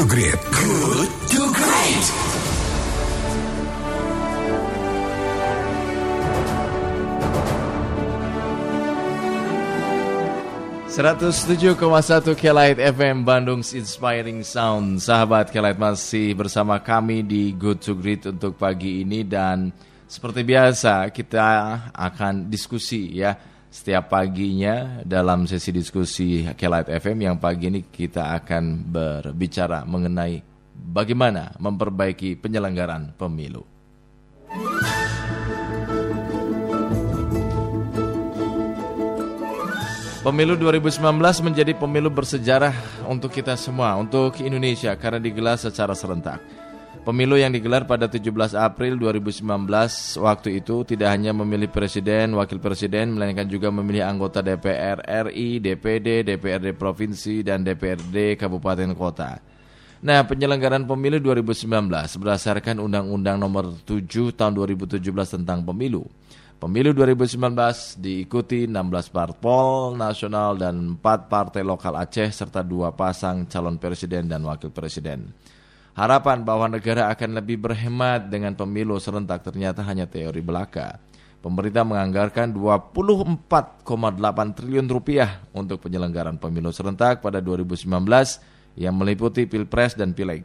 to Great. Good to Great. Seratus tujuh satu Kelight FM Bandung's Inspiring Sound Sahabat Kelight masih bersama kami di Good to Great untuk pagi ini Dan seperti biasa kita akan diskusi ya Setiap paginya dalam sesi diskusi Kelight FM Yang pagi ini kita akan berbicara mengenai Bagaimana memperbaiki penyelenggaraan pemilu Pemilu 2019 menjadi pemilu bersejarah untuk kita semua, untuk Indonesia karena digelar secara serentak. Pemilu yang digelar pada 17 April 2019 waktu itu tidak hanya memilih presiden, wakil presiden, melainkan juga memilih anggota DPR RI, DPD, DPRD provinsi, dan DPRD kabupaten kota. Nah, penyelenggaraan pemilu 2019 berdasarkan Undang-Undang Nomor 7 Tahun 2017 tentang Pemilu Pemilu 2019 diikuti 16 parpol nasional dan 4 partai lokal Aceh serta dua pasang calon presiden dan wakil presiden. Harapan bahwa negara akan lebih berhemat dengan pemilu serentak ternyata hanya teori belaka. Pemerintah menganggarkan 24,8 triliun rupiah untuk penyelenggaraan pemilu serentak pada 2019 yang meliputi Pilpres dan Pileg.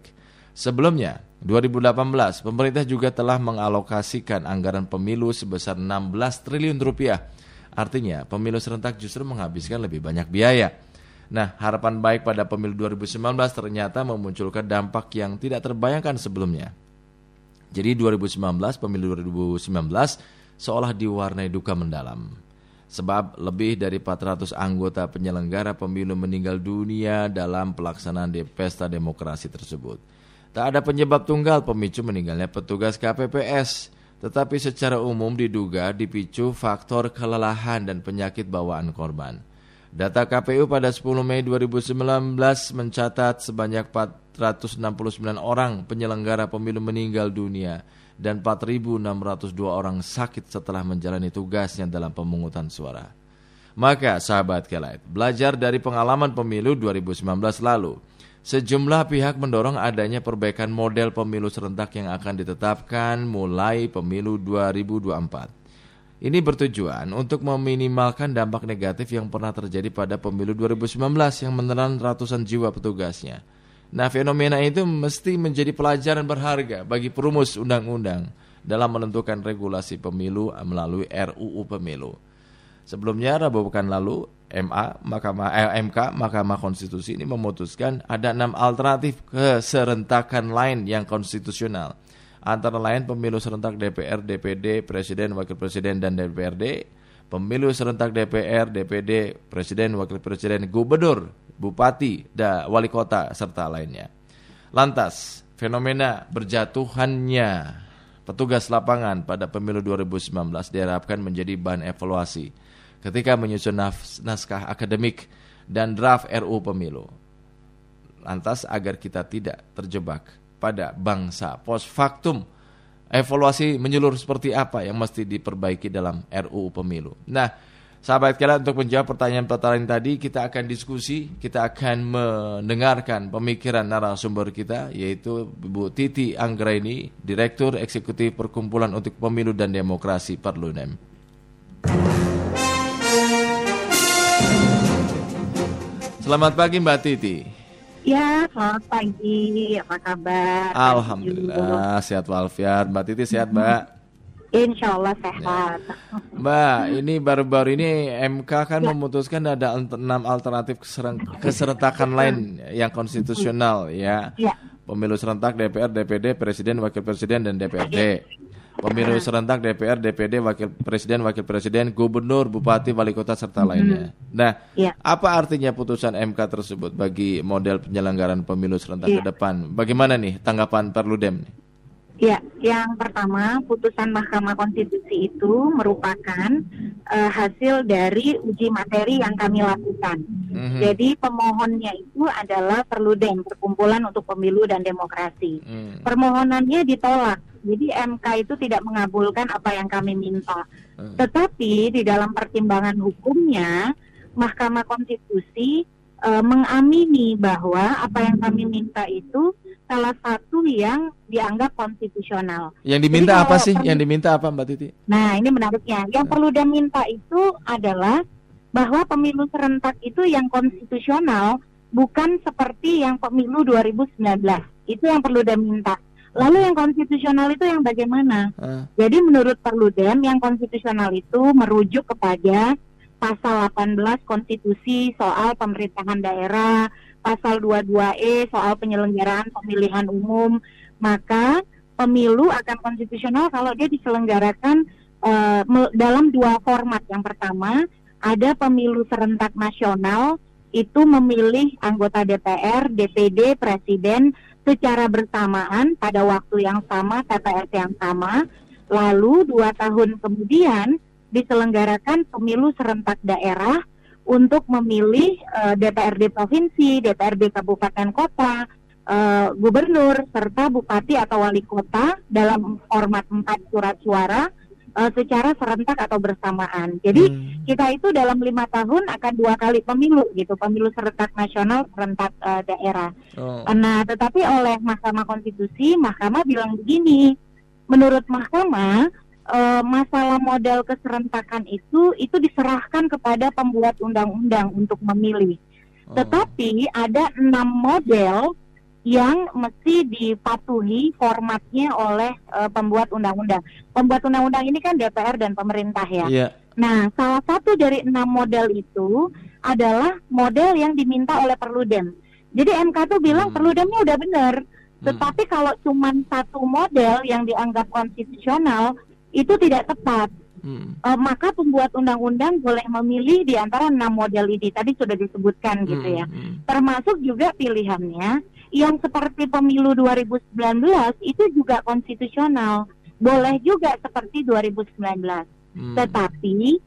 Sebelumnya, 2018, pemerintah juga telah mengalokasikan anggaran pemilu sebesar 16 triliun rupiah. Artinya, pemilu serentak justru menghabiskan lebih banyak biaya. Nah, harapan baik pada pemilu 2019 ternyata memunculkan dampak yang tidak terbayangkan sebelumnya. Jadi 2019, pemilu 2019 seolah diwarnai duka mendalam. Sebab lebih dari 400 anggota penyelenggara pemilu meninggal dunia dalam pelaksanaan di pesta demokrasi tersebut. Tak ada penyebab tunggal pemicu meninggalnya petugas KPPS, tetapi secara umum diduga dipicu faktor kelelahan dan penyakit bawaan korban. Data KPU pada 10 Mei 2019 mencatat sebanyak 469 orang penyelenggara pemilu meninggal dunia dan 4.602 orang sakit setelah menjalani tugasnya dalam pemungutan suara. Maka sahabat Kelight, belajar dari pengalaman pemilu 2019 lalu, Sejumlah pihak mendorong adanya perbaikan model pemilu serentak yang akan ditetapkan mulai pemilu 2024. Ini bertujuan untuk meminimalkan dampak negatif yang pernah terjadi pada pemilu 2019 yang menelan ratusan jiwa petugasnya. Nah, fenomena itu mesti menjadi pelajaran berharga bagi perumus undang-undang dalam menentukan regulasi pemilu melalui RUU Pemilu. Sebelumnya Rabu pekan lalu MA Mahkamah eh, MK Mahkamah Konstitusi ini memutuskan ada enam alternatif keserentakan lain yang konstitusional. Antara lain pemilu serentak DPR, DPD, Presiden, Wakil Presiden dan DPRD, pemilu serentak DPR, DPD, Presiden, Wakil Presiden, Gubernur, Bupati, dan Wali Kota serta lainnya. Lantas, fenomena berjatuhannya petugas lapangan pada pemilu 2019 diharapkan menjadi bahan evaluasi ketika menyusun naskah akademik dan draft RU pemilu. Lantas agar kita tidak terjebak pada bangsa post factum, evaluasi menyeluruh seperti apa yang mesti diperbaiki dalam RUU pemilu. Nah, sahabat kalian untuk menjawab pertanyaan-pertanyaan tadi kita akan diskusi, kita akan mendengarkan pemikiran narasumber kita yaitu Bu Titi Anggraini, Direktur Eksekutif Perkumpulan untuk Pemilu dan Demokrasi Perludem. Selamat pagi Mbak Titi. Ya, selamat pagi. Apa kabar? Alhamdulillah, sehat walafiat. Mbak Titi sehat, Mbak? Insya Allah sehat. Ya. Mbak, ini baru-baru ini MK kan ya. memutuskan ada enam alternatif keserentakan lain yang konstitusional ya. ya. Pemilu serentak DPR, DPD, Presiden, Wakil Presiden, dan DPRD. Pemilu serentak DPR, DPD, Wakil Presiden, Wakil Presiden, Gubernur, Bupati, Wali Kota serta hmm. lainnya. Nah, ya. apa artinya putusan MK tersebut bagi model penyelenggaraan pemilu serentak ya. ke depan? Bagaimana nih tanggapan Perludem? Ya, yang pertama putusan Mahkamah Konstitusi itu merupakan uh, hasil dari uji materi yang kami lakukan. Mm-hmm. Jadi pemohonnya itu adalah Perludem, Perkumpulan untuk Pemilu dan Demokrasi. Mm. Permohonannya ditolak jadi MK itu tidak mengabulkan apa yang kami minta. Hmm. Tetapi di dalam pertimbangan hukumnya Mahkamah Konstitusi uh, mengamini bahwa apa yang kami minta itu salah satu yang dianggap konstitusional. Yang diminta Jadi, apa sih? Yang diminta apa Mbak Titi? Nah, ini menariknya. Yang nah. perlu dia minta itu adalah bahwa pemilu serentak itu yang konstitusional bukan seperti yang pemilu 2019. Itu yang perlu dia minta. Lalu yang konstitusional itu yang bagaimana? Uh. Jadi menurut Perludem yang konstitusional itu merujuk kepada pasal 18 konstitusi soal pemerintahan daerah, pasal 22E soal penyelenggaraan pemilihan umum, maka pemilu akan konstitusional kalau dia diselenggarakan uh, dalam dua format. Yang pertama, ada pemilu serentak nasional itu memilih anggota DPR, DPD, presiden secara bersamaan pada waktu yang sama, TPS yang sama. Lalu dua tahun kemudian diselenggarakan pemilu serentak daerah untuk memilih uh, DPRD provinsi, DPRD kabupaten kota, uh, gubernur serta bupati atau wali kota dalam format empat surat suara uh, secara serentak atau bersamaan. Jadi hmm. kita itu dalam lima tahun akan dua kali pemilu gitu, pemilu serentak nasional, serentak uh, daerah. Oh. Nah, tetapi oleh Mahkamah Konstitusi, Mahkamah bilang begini, menurut Mahkamah uh, masalah model keserentakan itu itu diserahkan kepada pembuat undang-undang untuk memilih. Oh. Tetapi ada enam model yang mesti dipatuhi formatnya oleh uh, pembuat undang-undang. Pembuat undang-undang ini kan DPR dan pemerintah ya. Yeah. Nah, salah satu dari enam model itu adalah model yang diminta oleh Perludem. Jadi MK tuh bilang hmm. Perludemnya udah benar, hmm. tetapi kalau cuma satu model yang dianggap konstitusional itu tidak tepat. Hmm. Uh, maka pembuat undang-undang boleh memilih di antara enam model ini tadi sudah disebutkan gitu ya. Hmm. Termasuk juga pilihannya yang seperti pemilu 2019 itu juga konstitusional. Boleh juga seperti 2019. Hmm. Tetapi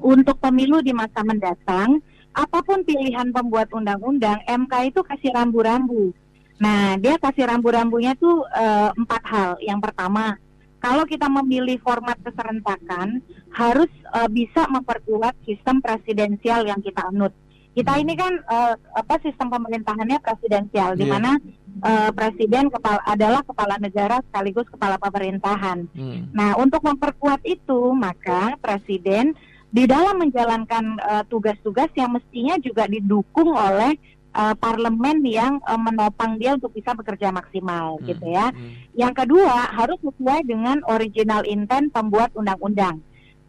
untuk pemilu di masa mendatang, apa pun pilihan pembuat undang-undang, MK itu kasih rambu-rambu. Nah, dia kasih rambu-rambunya tuh uh, empat hal. Yang pertama, kalau kita memilih format keserentakan, harus uh, bisa memperkuat sistem presidensial yang kita anut kita ini kan uh, apa sistem pemerintahannya presidensial yeah. di iya. mana uh, presiden kepala adalah kepala negara sekaligus kepala pemerintahan. Hmm. Nah, untuk memperkuat itu maka presiden di dalam menjalankan eh, tugas-tugas uh, yang mestinya juga didukung oleh uh, parlemen yang uh, menopang dia untuk bisa bekerja maksimal hmm. gitu ya. Hmm. Yang kedua harus sesuai dengan original intent pembuat undang-undang.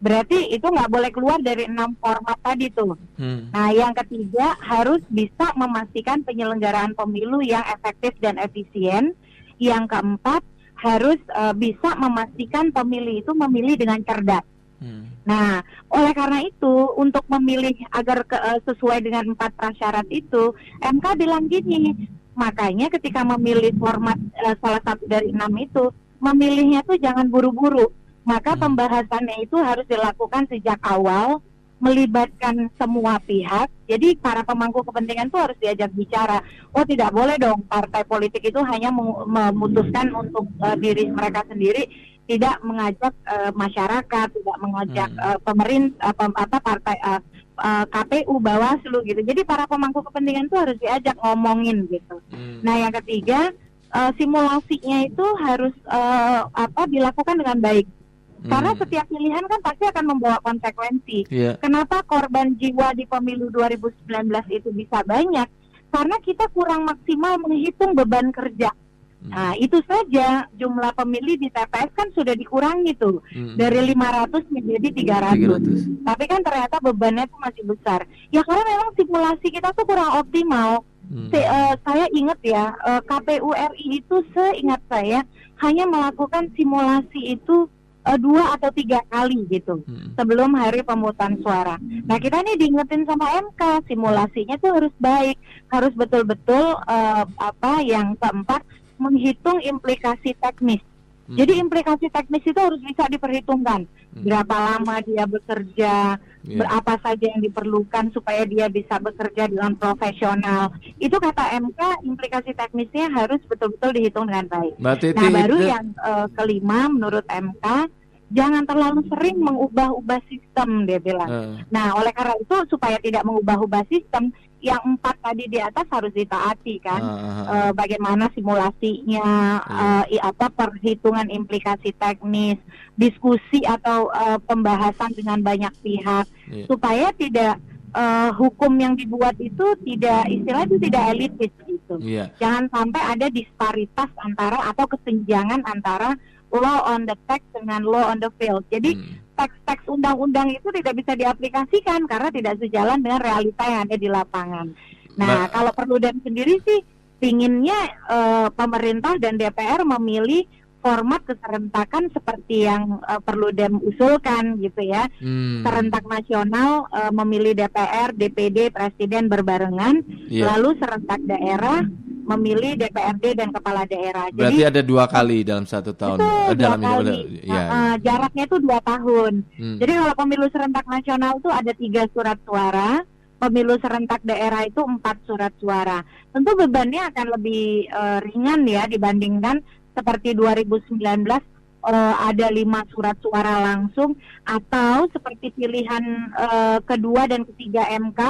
Berarti itu nggak boleh keluar dari enam format tadi tuh. Hmm. Nah, yang ketiga harus bisa memastikan penyelenggaraan pemilu yang efektif dan efisien. Yang keempat harus uh, bisa memastikan pemilih itu memilih dengan cerdas. Hmm. Nah, oleh karena itu untuk memilih agar ke, uh, sesuai dengan empat prasyarat itu, MK bilang gini, makanya ketika memilih format uh, salah satu dari enam itu, memilihnya tuh jangan buru-buru maka hmm. pembahasannya itu harus dilakukan sejak awal melibatkan semua pihak. Jadi para pemangku kepentingan itu harus diajak bicara. Oh tidak boleh dong partai politik itu hanya memutuskan untuk uh, diri mereka sendiri, tidak mengajak uh, masyarakat, tidak mengajak hmm. uh, pemerintah apa, apa partai uh, uh, KPU Bawaslu gitu. Jadi para pemangku kepentingan itu harus diajak ngomongin gitu. Hmm. Nah yang ketiga uh, simulasinya itu harus uh, apa dilakukan dengan baik. Karena hmm. setiap pilihan kan pasti akan membawa konsekuensi. Yeah. Kenapa korban jiwa di pemilu 2019 itu bisa banyak? Karena kita kurang maksimal menghitung beban kerja. Hmm. Nah, itu saja jumlah pemilih di TPS kan sudah dikurangi tuh hmm. dari 500 menjadi 300. 300. Tapi kan ternyata bebannya itu masih besar. Ya karena memang simulasi kita tuh kurang optimal. Hmm. Se, uh, saya ingat ya, uh, eh, KPU RI itu seingat saya hanya melakukan simulasi itu uh, dua atau tiga kali gitu hmm. sebelum hari pemungutan suara. Nah kita ini diingetin sama MK simulasinya tuh harus baik, harus betul-betul uh, apa yang keempat menghitung implikasi teknis. Hmm. Jadi implikasi teknis itu harus bisa diperhitungkan. Hmm. Berapa lama dia bekerja, yeah. berapa saja yang diperlukan supaya dia bisa bekerja dengan profesional. Itu kata MK implikasi teknisnya harus betul-betul dihitung dengan baik. Mbak Titi, nah baru itu... yang uh, kelima menurut MK jangan terlalu sering mengubah-ubah sistem dia bilang. Uh. Nah oleh karena itu supaya tidak mengubah-ubah sistem yang empat tadi di atas harus ditaati kan. Ah, ah. Eh, bagaimana simulasinya, eh, i- apa perhitungan implikasi teknis, diskusi atau eh, pembahasan dengan banyak pihak Iya. supaya tidak eh, hukum yang dibuat itu tidak istilah itu tidak elitis gitu. Iya. Jangan sampai ada disparitas antara atau kesenjangan antara law on the text dengan law on the field. Jadi Hmm. Teks-teks undang-undang itu tidak bisa diaplikasikan karena tidak sejalan dengan realita yang ada di lapangan. Nah, Mbak- kalau Perludem sendiri sih pinginnya eh, pemerintah dan DPR memilih format keserentakan seperti yang eh, Perludem usulkan gitu ya. Hmm. Serentak nasional eh, memilih DPR, DPD, presiden berbarengan, Iya. lalu serentak daerah memilih DPRD dan kepala daerah. Berarti ada dua kali dalam satu tahun. Betul, Eh, dalam dua kali. ya. Uh, uh, jaraknya itu dua tahun. Hmm. Jadi kalau pemilu serentak nasional itu ada tiga surat suara, pemilu serentak daerah itu empat surat suara. Tentu bebannya akan lebih uh, ringan ya dibandingkan seperti 2019 uh, ada lima surat suara langsung atau seperti pilihan uh, kedua dan ketiga MK.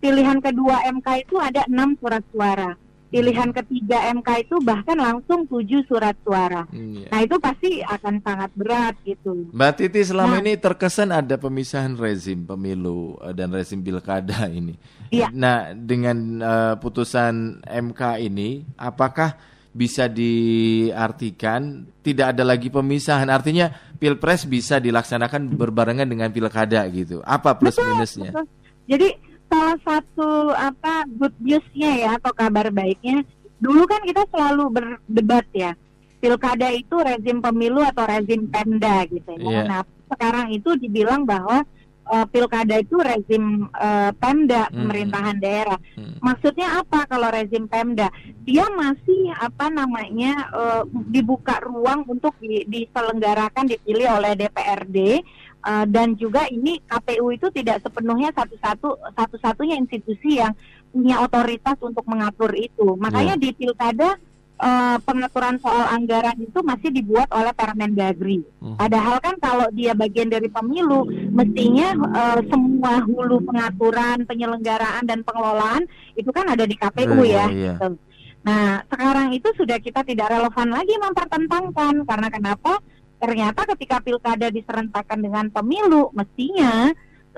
Pilihan kedua MK itu ada enam surat suara. Pilihan ketiga MK itu bahkan langsung tujuh surat suara. Iya. Nah itu pasti akan sangat berat gitu. Mbak Titi selama Nah. ini terkesan ada pemisahan rezim pemilu eh, dan rezim pilkada ini. Iya. Nah dengan eh, putusan MK ini, apakah bisa diartikan tidak ada lagi pemisahan? Artinya pilpres bisa dilaksanakan berbarengan dengan pilkada gitu. Apa plus minusnya? Betul. Jadi salah satu apa good newsnya ya atau kabar baiknya, dulu kan kita selalu berdebat ya, pilkada itu rezim pemilu atau rezim pemda gitu ya. Iya. Nah sekarang itu dibilang bahwa eh, pilkada itu rezim eh, pemda Hmm. pemerintahan daerah. Hmm. Maksudnya apa kalau rezim Pemda? Dia masih apa namanya eh, dibuka ruang untuk di- diselenggarakan dipilih oleh DPRD eh, dan juga ini KPU itu tidak sepenuhnya satu-satu satu-satunya institusi yang punya otoritas untuk mengatur itu. Makanya di pilkada eh, pengaturan soal anggaran itu masih dibuat oleh Permendagri. Hmm. Padahal kan kalau dia bagian dari pemilu, mestinya eh, semua hulu pengaturan, penyelenggaraan dan pengelolaan itu kan ada di KPU Iya, ya. iya. gitu. Nah, sekarang itu sudah kita tidak relevan lagi mempertentangkan karena kenapa? Ternyata ketika pilkada diserentakkan dengan pemilu, mestinya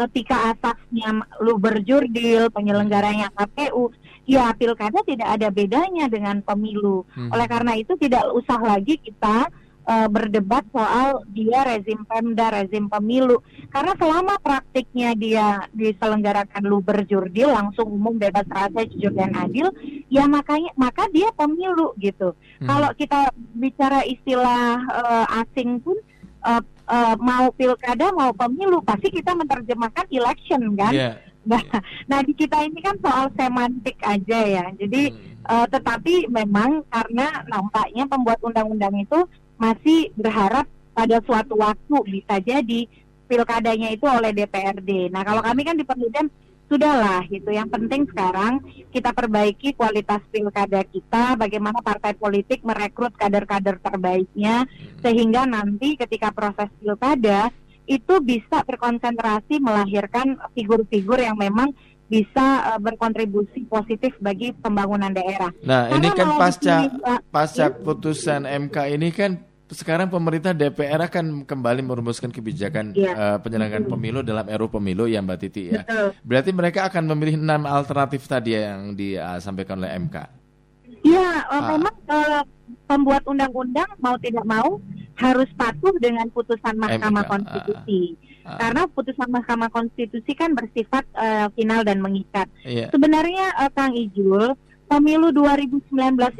ketika asasnya lu berjurdil, penyelenggaranya KPU, ya pilkada tidak ada bedanya dengan pemilu. Hmm. Oleh karena itu tidak usah lagi kita eh, berdebat soal dia rezim pemda, rezim pemilu. Karena selama praktiknya dia diselenggarakan lu berjurdil langsung umum bebas rahasia jujur dan adil, ya makanya maka dia pemilu gitu. Hmm. Kalau kita bicara istilah eh, asing pun eh, eh, mau pilkada mau pemilu pasti kita menerjemahkan election kan. Iya. Nah, nah di kita ini kan soal semantik aja ya. Jadi Hmm. eh, tetapi memang karena nampaknya pembuat undang-undang itu masih berharap pada suatu waktu bisa jadi pilkadanya itu oleh DPRD. Nah kalau kami kan di Perludem sudahlah gitu. Yang penting sekarang kita perbaiki kualitas pilkada kita, bagaimana partai politik merekrut kader-kader terbaiknya, sehingga nanti ketika proses pilkada itu bisa berkonsentrasi melahirkan figur-figur yang memang bisa eh, berkontribusi positif bagi pembangunan daerah. Nah, ini Karena kan pasca dipilih, Pak, pasca ya. putusan MK ini kan sekarang pemerintah DPR akan kembali merumuskan kebijakan Iya. eh, penyelenggaraan pemilu dalam RU pemilu ya Mbak Titi ya. Betul. Berarti mereka akan memilih enam alternatif tadi yang disampaikan oleh MK. Iya, eh, Ah. memang eh, pembuat undang-undang mau tidak mau harus patuh dengan putusan Mahkamah MK, Konstitusi. Ah, Karena putusan Mahkamah Konstitusi kan bersifat eh, final dan mengikat. Iya. Sebenarnya eh, Kang Ijul, pemilu 2019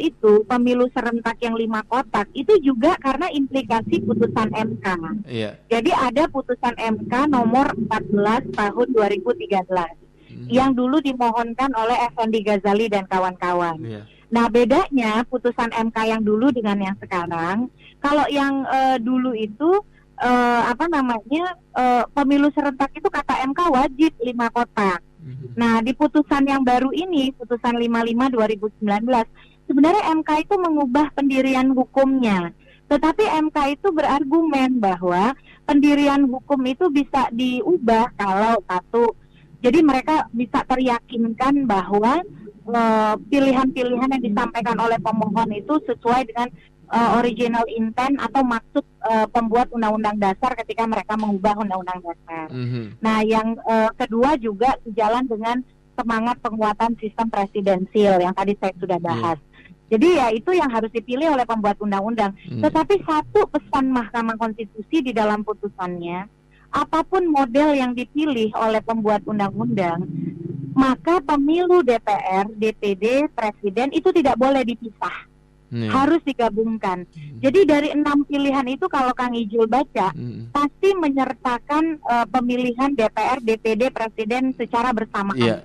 itu, pemilu serentak yang lima kotak, itu juga karena implikasi putusan MK. Iya. Jadi ada putusan MK nomor 14 tahun 2013 Hmm. yang dulu dimohonkan oleh Effendi Ghazali dan kawan-kawan. Iya. Nah, bedanya putusan MK yang dulu dengan yang sekarang, kalau yang eh, dulu itu eh, apa namanya eh, pemilu serentak itu kata MK wajib lima kotak. Mhm. Nah, di putusan yang baru ini, putusan 55 2019, sebenarnya MK itu mengubah pendirian hukumnya. Tetapi MK itu berargumen bahwa pendirian hukum itu bisa diubah kalau satu Jadi mereka bisa teryakinkan bahwa eh, pilihan-pilihan yang disampaikan oleh pemohon itu sesuai dengan uh, original intent atau maksud uh, pembuat undang-undang dasar ketika mereka mengubah undang-undang dasar. Mhm. Nah, yang uh, kedua juga sejalan dengan semangat penguatan sistem presidensil yang tadi saya sudah bahas. Jadi ya itu yang harus dipilih oleh pembuat undang-undang. Hmm. Tetapi satu pesan Mahkamah Konstitusi di dalam putusannya, apa pun model yang dipilih oleh pembuat undang-undang, maka pemilu DPR, DPD, presiden itu tidak boleh dipisah, Iya. harus digabungkan. Jadi dari enam pilihan itu kalau Kang Ijul baca, Mhm. pasti menyertakan eh, pemilihan DPR, DPD, presiden secara bersamaan. Iya,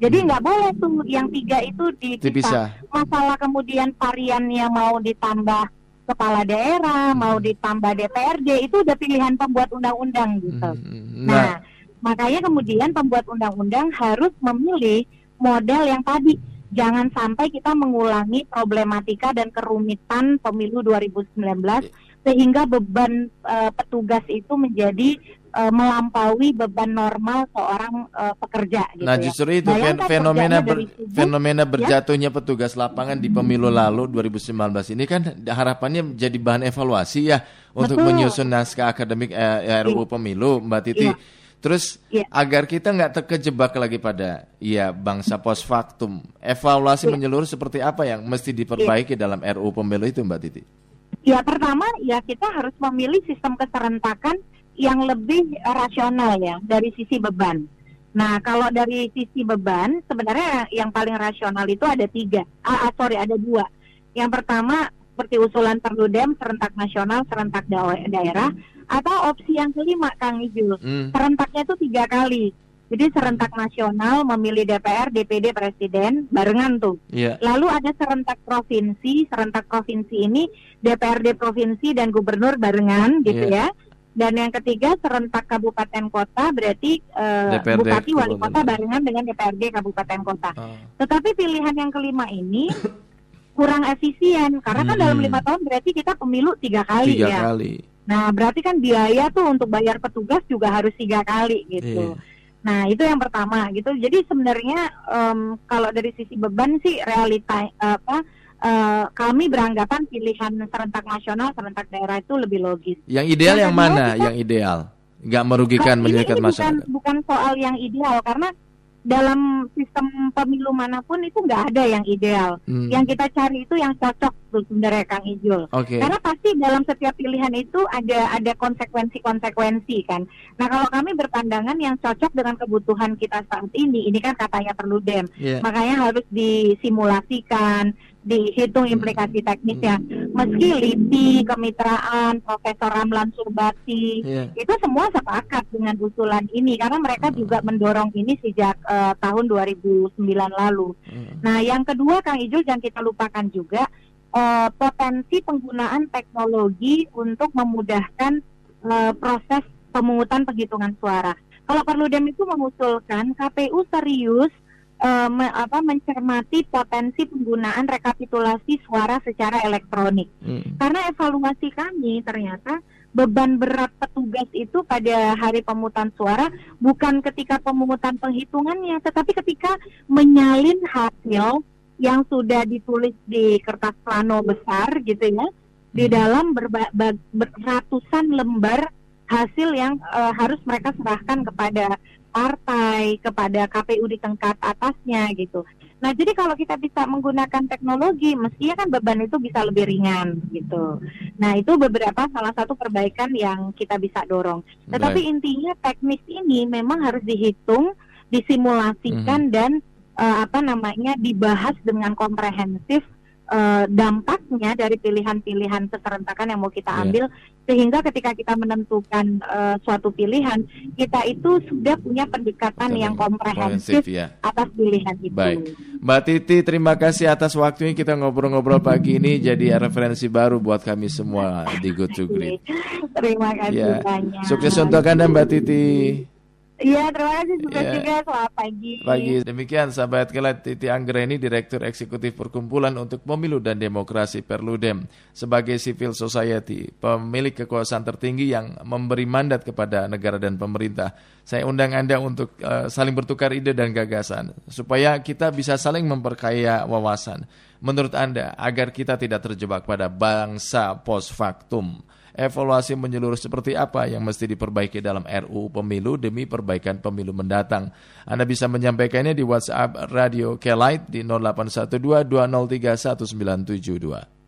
Jadi nggak boleh tuh yang tiga itu dipisah. Masalah kemudian variannya mau ditambah kepala daerah, mau ditambah DPRD itu udah pilihan pembuat undang-undang gitu. Mhm. Nah, Nah, makanya kemudian pembuat undang-undang harus memilih model yang tadi jangan sampai kita mengulangi problematika dan kerumitan pemilu 2019 sehingga beban eh, petugas itu menjadi eh, melampaui beban normal seorang eh, pekerja gitu Nah ya. justru itu Bayangkan fen- fenomena ber- subuh, fenomena berjatuhnya petugas lapangan di pemilu lalu 2019 ini kan harapannya jadi bahan evaluasi ya untuk Betul. menyusun naskah akademik eh, RUU pemilu Mbak Titi. Iya. Terus Iya. agar kita nggak terkejebak lagi pada ya bangsa post factum, evaluasi Iya. menyeluruh seperti apa yang mesti diperbaiki dalam RUU pemilu itu Mbak Titi? Ya pertama ya kita harus memilih sistem keserentakan yang lebih eh, rasional ya dari sisi beban. Nah kalau dari sisi beban sebenarnya yang paling rasional itu ada tiga, ah, ah, sorry ada dua. Yang pertama seperti usulan Perludem serentak nasional, serentak da- daerah, atau opsi yang kelima Kang Ijul, Hmm. serentaknya itu tiga kali. Jadi serentak nasional memilih DPR, DPD, Presiden barengan tuh. Iya. Lalu ada serentak provinsi, serentak provinsi ini DPRD provinsi dan gubernur barengan gitu Iya. ya. Dan yang ketiga serentak kabupaten kota berarti eh, DPRD bupati wali kota barengan dengan DPRD kabupaten kota. Oh. Tetapi pilihan yang kelima ini kurang efisien karena kan Hmm. dalam lima tahun berarti kita pemilu tiga kali Tiga ya. kali. Nah berarti kan biaya tuh untuk bayar petugas juga harus tiga kali gitu. Iya. Nah itu yang pertama gitu. Jadi sebenarnya em, kalau dari sisi beban sih realita apa eh, kami beranggapan pilihan serentak nasional, serentak daerah itu lebih logis. Yang ideal Yang yang, mana? kita- Yang ideal, nggak merugikan, menyulitkan ini bukan masyarakat. bukan soal yang ideal karena dalam sistem pemilu mana pun itu nggak ada yang ideal. Hmm. Yang kita cari itu yang cocok tuh sebenarnya Kang Ijul. Oke. Karena pasti dalam setiap pilihan itu ada ada konsekuensi-konsekuensi kan. Nah kalau kami berpandangan yang cocok dengan kebutuhan kita saat ini, ini kan katanya perlu dem, Iya. makanya harus disimulasikan, dihitung implikasi teknisnya. Meski LIPI, kemitraan, Profesor Ramlan Surbati, Iya. itu semua sepakat dengan usulan ini karena mereka juga mendorong ini sejak eh, tahun 2009 lalu. Hmm. Nah, yang kedua Kang Ijul jangan kita lupakan juga eh, potensi penggunaan teknologi untuk memudahkan eh, proses pemungutan penghitungan suara. Kalau Perludem itu mengusulkan KPU serius eh, me- apa, mencermati potensi penggunaan rekapitulasi suara secara elektronik. Hmm. Karena evaluasi kami ternyata beban berat petugas itu pada hari pemungutan suara bukan ketika pemungutan penghitungannya, tetapi ketika menyalin hasil yang sudah ditulis di kertas plano besar gitu ya, di Hmm. dalam berba- ba- ber- ratusan lembar hasil yang eh, harus mereka serahkan kepada partai, kepada KPU di tingkat atasnya gitu. Nah, jadi kalau kita bisa menggunakan teknologi, mestinya kan beban itu bisa lebih ringan gitu. Nah, itu beberapa salah satu perbaikan yang kita bisa dorong. Tetapi Baik. intinya teknis ini memang harus dihitung, disimulasikan Mhm. dan eh, apa namanya dibahas dengan komprehensif eh, dampaknya dari pilihan-pilihan keserentakan yang mau kita Iya. ambil sehingga ketika kita menentukan eh, suatu pilihan kita itu sudah punya pendekatan yang komprehensif ya. atas pilihan itu. Baik. Mbak Titi, terima kasih atas waktunya kita ngobrol-ngobrol pagi ini jadi referensi baru buat kami semua di Good to Great. Terima kasih Ya. banyak. Sukses untuk Anda Mbak Titi. Iya, terima kasih juga Iya. juga. Selamat pagi. Pagi. Demikian sahabat Kelat Titi Anggreni, Direktur Eksekutif Perkumpulan untuk Pemilu dan Demokrasi Perludem. Sebagai civil society, pemilik kekuasaan tertinggi yang memberi mandat kepada negara dan pemerintah. Saya undang Anda untuk eh, saling bertukar ide dan gagasan. Supaya kita bisa saling memperkaya wawasan. Menurut Anda, agar kita tidak terjebak pada bangsa post factum. Evaluasi menyeluruh seperti apa yang mesti diperbaiki dalam RUU Pemilu demi perbaikan pemilu mendatang. Anda bisa menyampaikannya di WhatsApp Radio Kelite di 0812 203 1972.